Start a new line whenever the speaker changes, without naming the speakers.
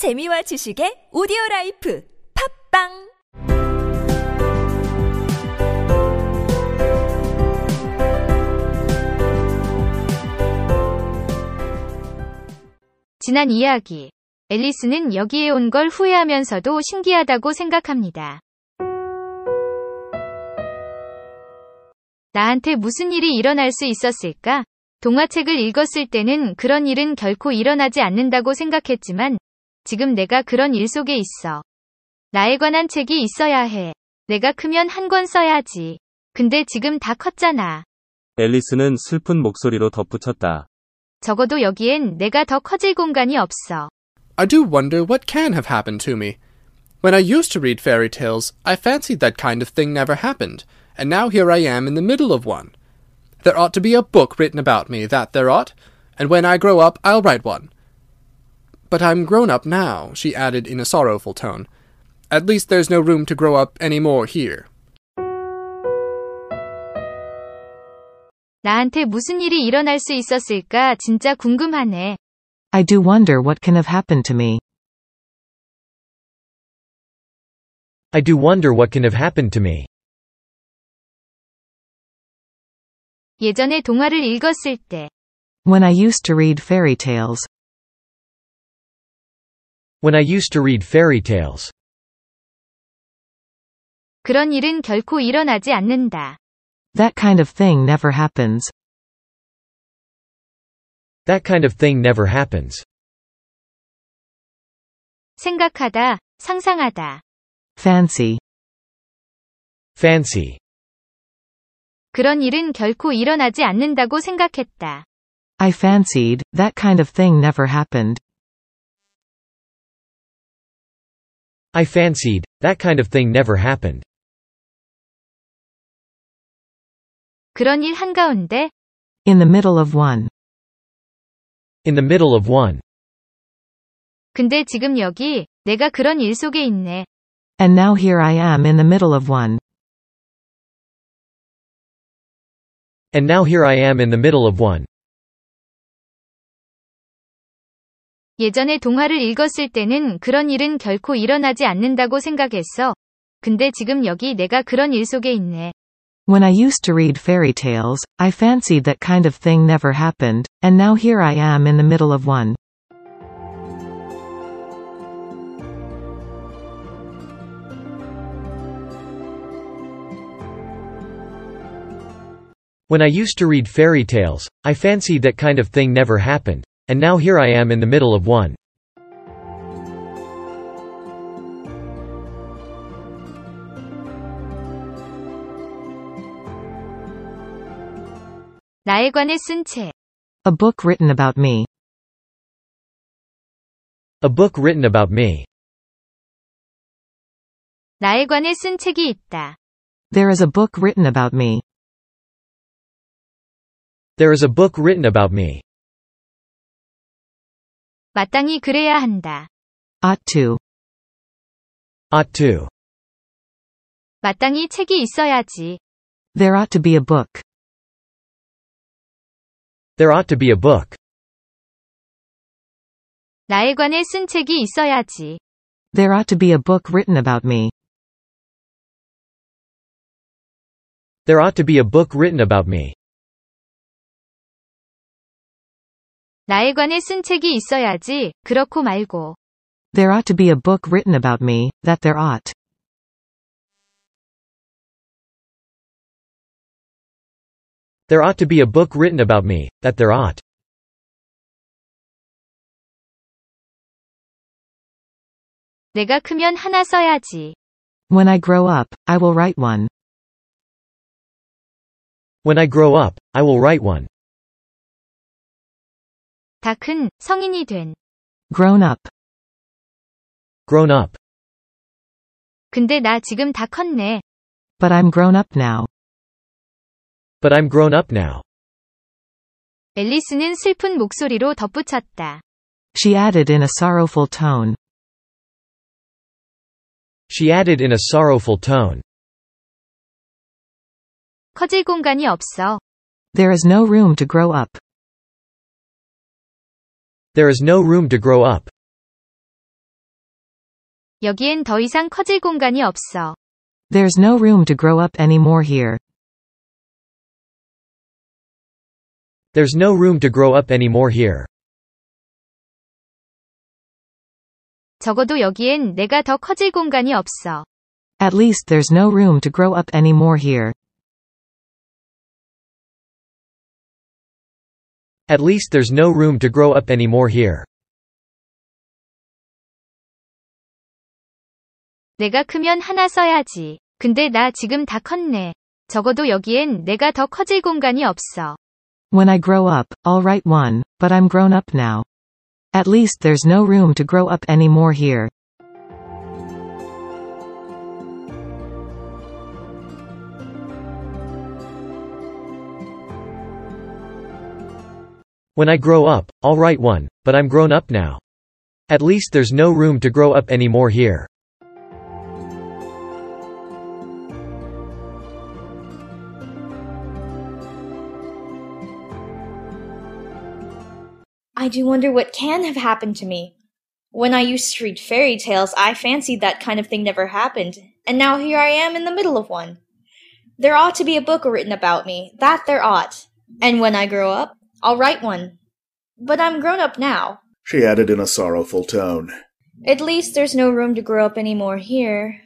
재미와 지식의 오디오 라이프 팝빵
지난 이야기. 앨리스는 여기에 온 걸 후회하면서도 신기하다고 생각합니다. 나한테 무슨 일이 일어날 수 있었을까? 동화책을 읽었을 때는 그런 일은 결코 일어나지 않는다고 생각했지만, 지금 내가 그런 일 속에 있어. 나에 관한 책이 있어야 해. 내가 크면 한 권 써야지. 근데 지금 다 컸잖아.
앨리스는 슬픈 목소리로 덧붙였다.
적어도 여기엔 내가 더 커질 공간이 없어.
I do wonder what can have happened to me. When I used to read fairy tales, I fancied that kind of thing never happened, and now here I am in the middle of one. There ought to be a book written about me, that there ought, and when I grow up, I'll write one. But I'm grown up now, she added in a sorrowful tone. At least there's no room to grow up any more here.
나한테 무슨 일이 일어날 수 있었을까 진짜 궁금하네.
I do wonder what can have happened to me.
I do wonder what can have happened to me.
예전에 동화를 읽었을 때,
When I used to read fairy tales,
When I used to read fairy tales,
그런 일은 결코 일어나지 않는다.
that kind of thing never happens.
that kind of thing never happens.
생각하다, 상상하다.
Fancy.
Fancy.
그런 일은 결코 일어나지 않는다고 생각했다.
I fancied, that kind of thing never happened.
I fancied, that kind of thing never happened.
그런 일 한가운데,
In the middle of one.
In the middle of one.
근데 지금 여기, 내가 그런 일 속에 있네.
And now here I am in the middle of one.
And now here I am in the middle of one.
예전에 동화를 읽었을 때는 그런 일은 결코 일어나지 않는다고 생각했어. 근데 지금 여기 내가 그런 일 속에 있네.
When I used to read fairy tales, I fancied that kind of thing never happened, and now here I am in the middle of one.
When I used to read fairy tales, I fancied that kind of thing never happened, and now here I am in the middle of one.
나에 관해 쓴 책.
A book written about me.
A book written about me.
나에 관해 쓴 책이 있다.
There is a book written about me.
There is a book written about me.
마땅히 그래야 한다.
Ought to.
Ought to.
마땅히 책이 있어야지.
There ought to be a book.
There ought to be a book.
나에 관해 쓴 책이 있어야지.
There ought to be a book written about me.
There ought to be a book written about me.
나에 관해 쓴 책이 있어야지. 그렇고 말고.
There ought to be a book written about me, that there ought.
There ought to be a book written about me, that there ought.
내가 크면 하나 써야지.
When I grow up, I will write one.
When I grow up, I will write one.
다 큰, 성인이 된.
Grown up.
Grown up.
근데 나 지금 다 컸네.
But I'm grown up now.
But I'm grown up now.
앨리스는 슬픈 목소리로 덧붙였다.
She added in a sorrowful tone.
She added in a sorrowful tone.
커질 공간이 없어.
There is no room to grow up.
There is no room to grow up.
여기엔 더 이상 커질 공간이 없어.
There's no room to grow up anymore here.
There's no room to grow up anymore here.
적어도 여기엔 내가 더 커질 공간이 없어.
At least there's no room to grow up anymore here.
At least there's no room to grow up anymore here.
내가 크면 하나 써야지. 근데 나 지금 다 컸네. 적어도 여기엔 내가 더 커질 공간이 없어.
When I grow up, I'll write one, but I'm grown up now. At least there's no room to grow up anymore here.
When I grow up, I'll write one, but I'm grown up now. At least there's no room to grow up anymore here.
I do wonder what can have happened to me. When I used to read fairy tales, I fancied that kind of thing never happened, and now here I am in the middle of one. There ought to be a book written about me, that there ought. And when I grow up, I'll write one. But I'm grown up now.
She added in a sorrowful tone.
At least there's no room to grow up any more here.